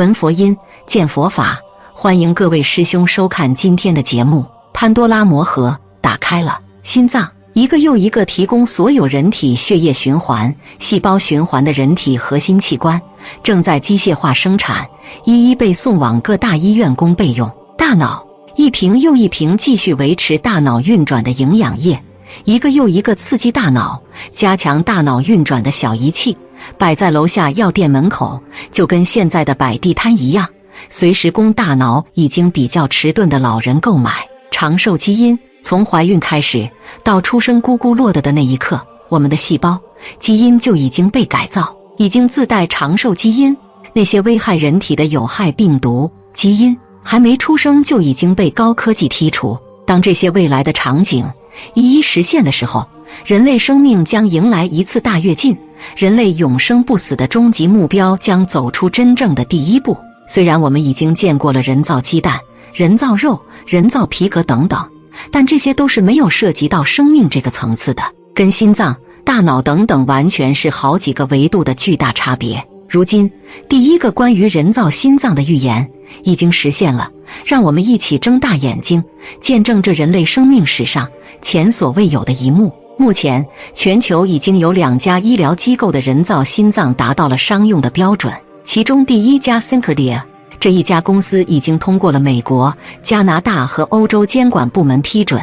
闻佛音，见佛法，欢迎各位师兄收看今天的节目。潘多拉魔盒打开了，心脏一个又一个提供所有人体血液循环、细胞循环的人体核心器官，正在机械化生产，一一被送往各大医院供备用。大脑一瓶又一瓶继续维持大脑运转的营养液，一个又一个刺激大脑、加强大脑运转的小仪器。摆在楼下药店门口，就跟现在的摆地摊一样，随时供大脑已经比较迟钝的老人购买。长寿基因从怀孕开始到出生咕咕落的的那一刻，我们的细胞基因就已经被改造，已经自带长寿基因。那些危害人体的有害病毒基因还没出生就已经被高科技剔除。当这些未来的场景一一实现的时候，人类生命将迎来一次大跃进。人类永生不死的终极目标将走出真正的第一步。虽然我们已经见过了人造鸡蛋、人造肉、人造皮革等等，但这些都是没有涉及到生命这个层次的，跟心脏、大脑等等完全是好几个维度的巨大差别。如今，第一个关于人造心脏的预言已经实现了，让我们一起睁大眼睛，见证这人类生命史上前所未有的一幕。目前，全球已经有两家医疗机构的人造心脏达到了商用的标准。其中，第一家 Syncardia 这一家公司已经通过了美国、加拿大和欧洲监管部门批准，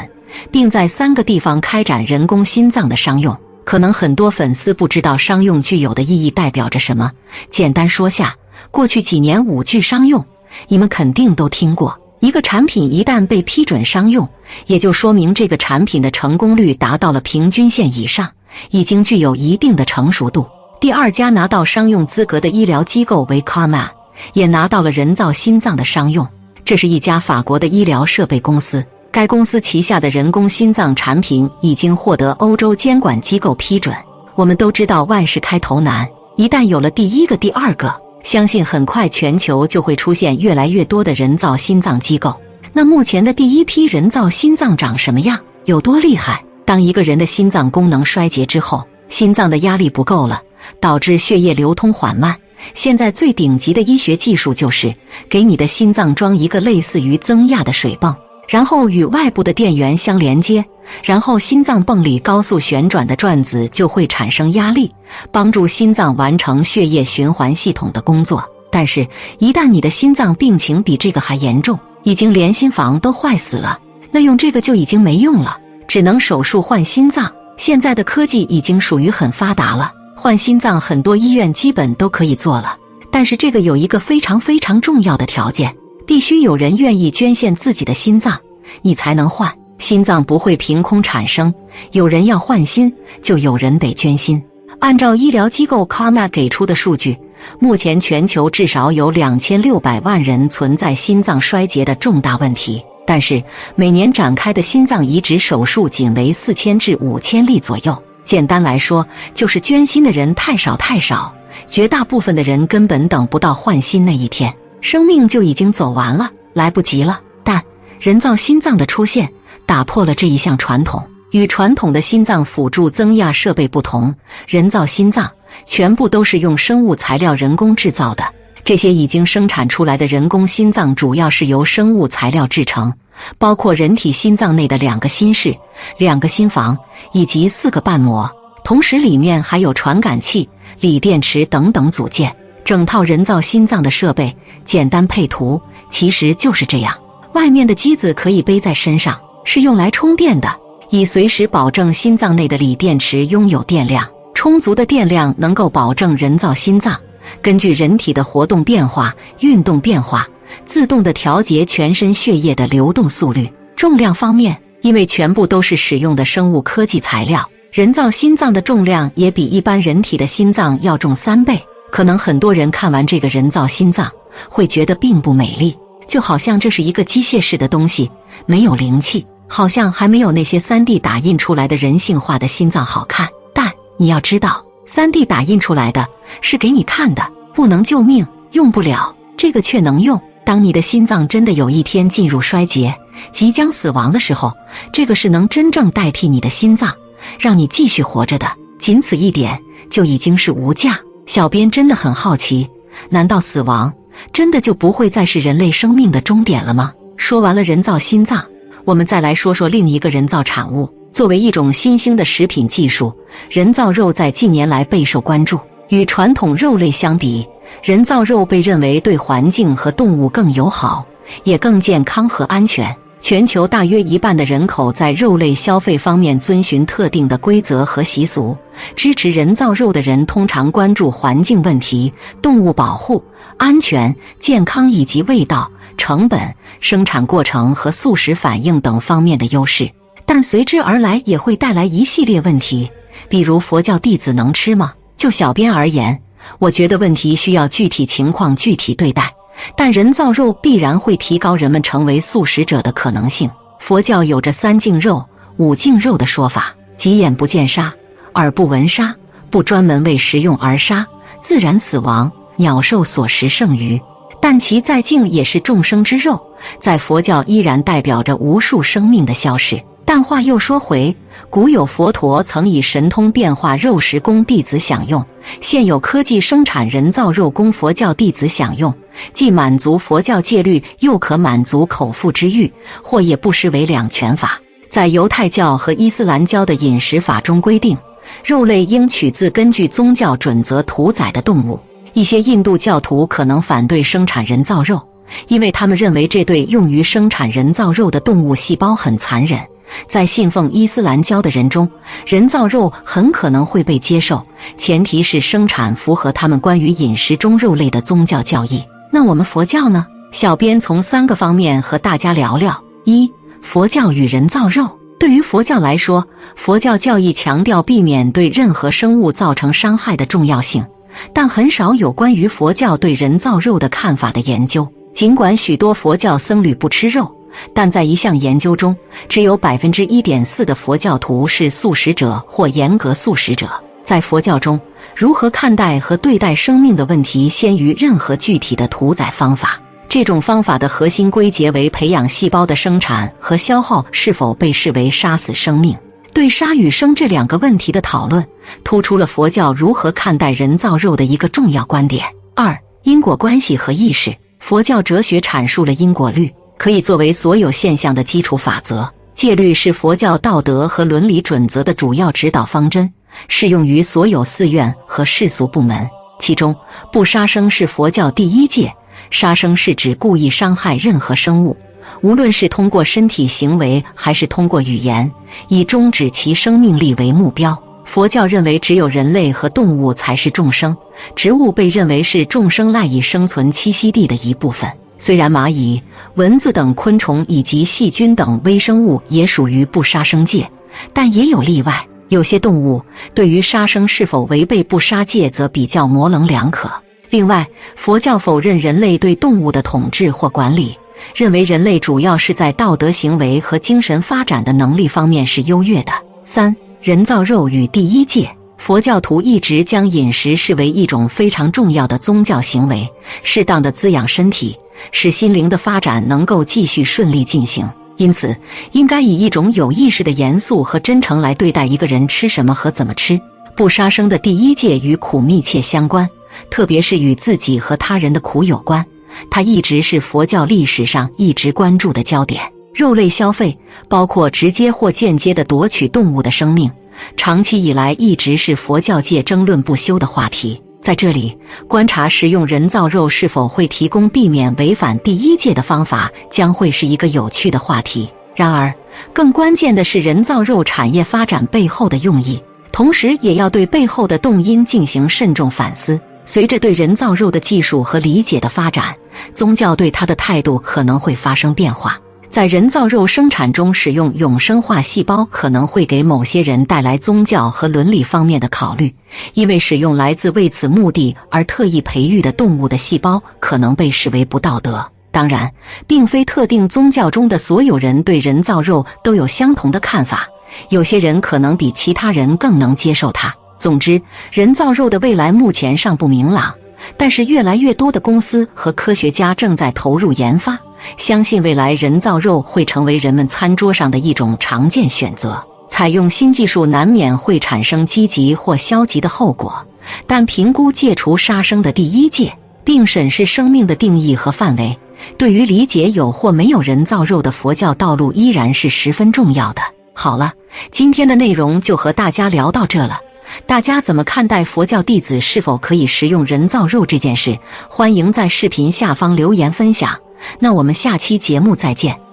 并在三个地方开展人工心脏的商用。可能很多粉丝不知道商用具有的意义代表着什么，简单说下，过去几年五句商用，你们肯定都听过。一个产品一旦被批准商用，也就说明这个产品的成功率达到了平均线以上，已经具有一定的成熟度。第二家拿到商用资格的医疗机构为 c a r m a 也拿到了人造心脏的商用。这是一家法国的医疗设备公司，该公司旗下的人工心脏产品已经获得欧洲监管机构批准。我们都知道万事开头难，一旦有了第一个、第二个。相信很快全球就会出现越来越多的人造心脏机构。那目前的第一批人造心脏长什么样？有多厉害？当一个人的心脏功能衰竭之后，心脏的压力不够了，导致血液流通缓慢。现在最顶级的医学技术就是给你的心脏装一个类似于增压的水泵。然后与外部的电源相连接，然后心脏泵里高速旋转的转子就会产生压力，帮助心脏完成血液循环系统的工作。但是，一旦你的心脏病情比这个还严重，已经连心房都坏死了，那用这个就已经没用了，只能手术换心脏。现在的科技已经属于很发达了，换心脏很多医院基本都可以做了。但是这个有一个非常非常重要的条件。必须有人愿意捐献自己的心脏，你才能换心脏，不会凭空产生。有人要换心，就有人得捐心。按照医疗机构 Karma 给出的数据，目前全球至少有两千六百万人存在心脏衰竭的重大问题，但是每年展开的心脏移植手术仅为四千至五千例左右。简单来说，就是捐心的人太少太少，绝大部分的人根本等不到换心那一天。生命就已经走完了，来不及了。但人造心脏的出现打破了这一项传统。与传统的心脏辅助增压设备不同，人造心脏全部都是用生物材料人工制造的。这些已经生产出来的人工心脏主要是由生物材料制成，包括人体心脏内的两个心室、两个心房以及四个瓣膜，同时里面还有传感器、锂电池等等组件。整套人造心脏的设备，简单配图其实就是这样。外面的机子可以背在身上，是用来充电的，以随时保证心脏内的锂电池拥有电量。充足的电量能够保证人造心脏根据人体的活动变化、运动变化，自动的调节全身血液的流动速率。重量方面，因为全部都是使用的生物科技材料，人造心脏的重量也比一般人体的心脏要重三倍。可能很多人看完这个人造心脏会觉得并不美丽，就好像这是一个机械式的东西，没有灵气，好像还没有那些三 D 打印出来的人性化的心脏好看。但你要知道，三 D 打印出来的是给你看的，不能救命，用不了。这个却能用。当你的心脏真的有一天进入衰竭，即将死亡的时候，这个是能真正代替你的心脏，让你继续活着的。仅此一点就已经是无价。小编真的很好奇，难道死亡真的就不会再是人类生命的终点了吗？说完了人造心脏，我们再来说说另一个人造产物。作为一种新兴的食品技术，人造肉在近年来备受关注。与传统肉类相比，人造肉被认为对环境和动物更友好，也更健康和安全。全球大约一半的人口在肉类消费方面遵循特定的规则和习俗。支持人造肉的人通常关注环境问题、动物保护、安全、健康以及味道、成本、生产过程和素食反应等方面的优势。但随之而来也会带来一系列问题，比如佛教弟子能吃吗？就小编而言，我觉得问题需要具体情况具体对待。但人造肉必然会提高人们成为素食者的可能性。佛教有着三净肉、五净肉的说法，即眼不见杀，耳不闻杀，不专门为食用而杀，自然死亡，鸟兽所食剩余。但其再净也是众生之肉，在佛教依然代表着无数生命的消逝。但话又说回，古有佛陀曾以神通变化肉食供弟子享用，现有科技生产人造肉供佛教弟子享用，既满足佛教戒律，又可满足口腹之欲，或也不失为两全法。在犹太教和伊斯兰教的饮食法中规定，肉类应取自根据宗教准则屠宰的动物。一些印度教徒可能反对生产人造肉，因为他们认为这对用于生产人造肉的动物细胞很残忍。在信奉伊斯兰教的人中，人造肉很可能会被接受，前提是生产符合他们关于饮食中肉类的宗教教义。那我们佛教呢？小编从三个方面和大家聊聊：一、佛教与人造肉。对于佛教来说，佛教教义强调避免对任何生物造成伤害的重要性，但很少有关于佛教对人造肉的看法的研究。尽管许多佛教僧侣不吃肉。但在一项研究中，只有百分之一点四的佛教徒是素食者或严格素食者。在佛教中，如何看待和对待生命的问题，先于任何具体的屠宰方法。这种方法的核心归结为培养细胞的生产和消耗是否被视为杀死生命。对杀与生这两个问题的讨论，突出了佛教如何看待人造肉的一个重要观点。二、因果关系和意识。佛教哲学阐述了因果律。可以作为所有现象的基础法则。戒律是佛教道德和伦理准则的主要指导方针，适用于所有寺院和世俗部门。其中，不杀生是佛教第一戒。杀生是指故意伤害任何生物，无论是通过身体行为还是通过语言，以终止其生命力为目标。佛教认为，只有人类和动物才是众生，植物被认为是众生赖以生存栖息地的一部分。虽然蚂蚁、蚊子等昆虫以及细菌等微生物也属于不杀生界，但也有例外。有些动物对于杀生是否违背不杀戒则比较模棱两可。另外，佛教否认人类对动物的统治或管理，认为人类主要是在道德行为和精神发展的能力方面是优越的。三、人造肉与第一戒。佛教徒一直将饮食视为一种非常重要的宗教行为，适当的滋养身体。使心灵的发展能够继续顺利进行，因此应该以一种有意识的严肃和真诚来对待一个人吃什么和怎么吃。不杀生的第一戒与苦密切相关，特别是与自己和他人的苦有关。它一直是佛教历史上一直关注的焦点。肉类消费，包括直接或间接的夺取动物的生命，长期以来一直是佛教界争论不休的话题。在这里观察食用人造肉是否会提供避免违反第一戒的方法，将会是一个有趣的话题。然而，更关键的是人造肉产业发展背后的用意，同时也要对背后的动因进行慎重反思。随着对人造肉的技术和理解的发展，宗教对它的态度可能会发生变化。在人造肉生产中使用永生化细胞，可能会给某些人带来宗教和伦理方面的考虑，因为使用来自为此目的而特意培育的动物的细胞可能被视为不道德。当然，并非特定宗教中的所有人对人造肉都有相同的看法，有些人可能比其他人更能接受它。总之，人造肉的未来目前尚不明朗，但是越来越多的公司和科学家正在投入研发。相信未来人造肉会成为人们餐桌上的一种常见选择。采用新技术难免会产生积极或消极的后果，但评估戒除杀生的第一戒，并审视生命的定义和范围，对于理解有或没有人造肉的佛教道路依然是十分重要的。好了，今天的内容就和大家聊到这了。大家怎么看待佛教弟子是否可以食用人造肉这件事？欢迎在视频下方留言分享。那我们下期节目再见。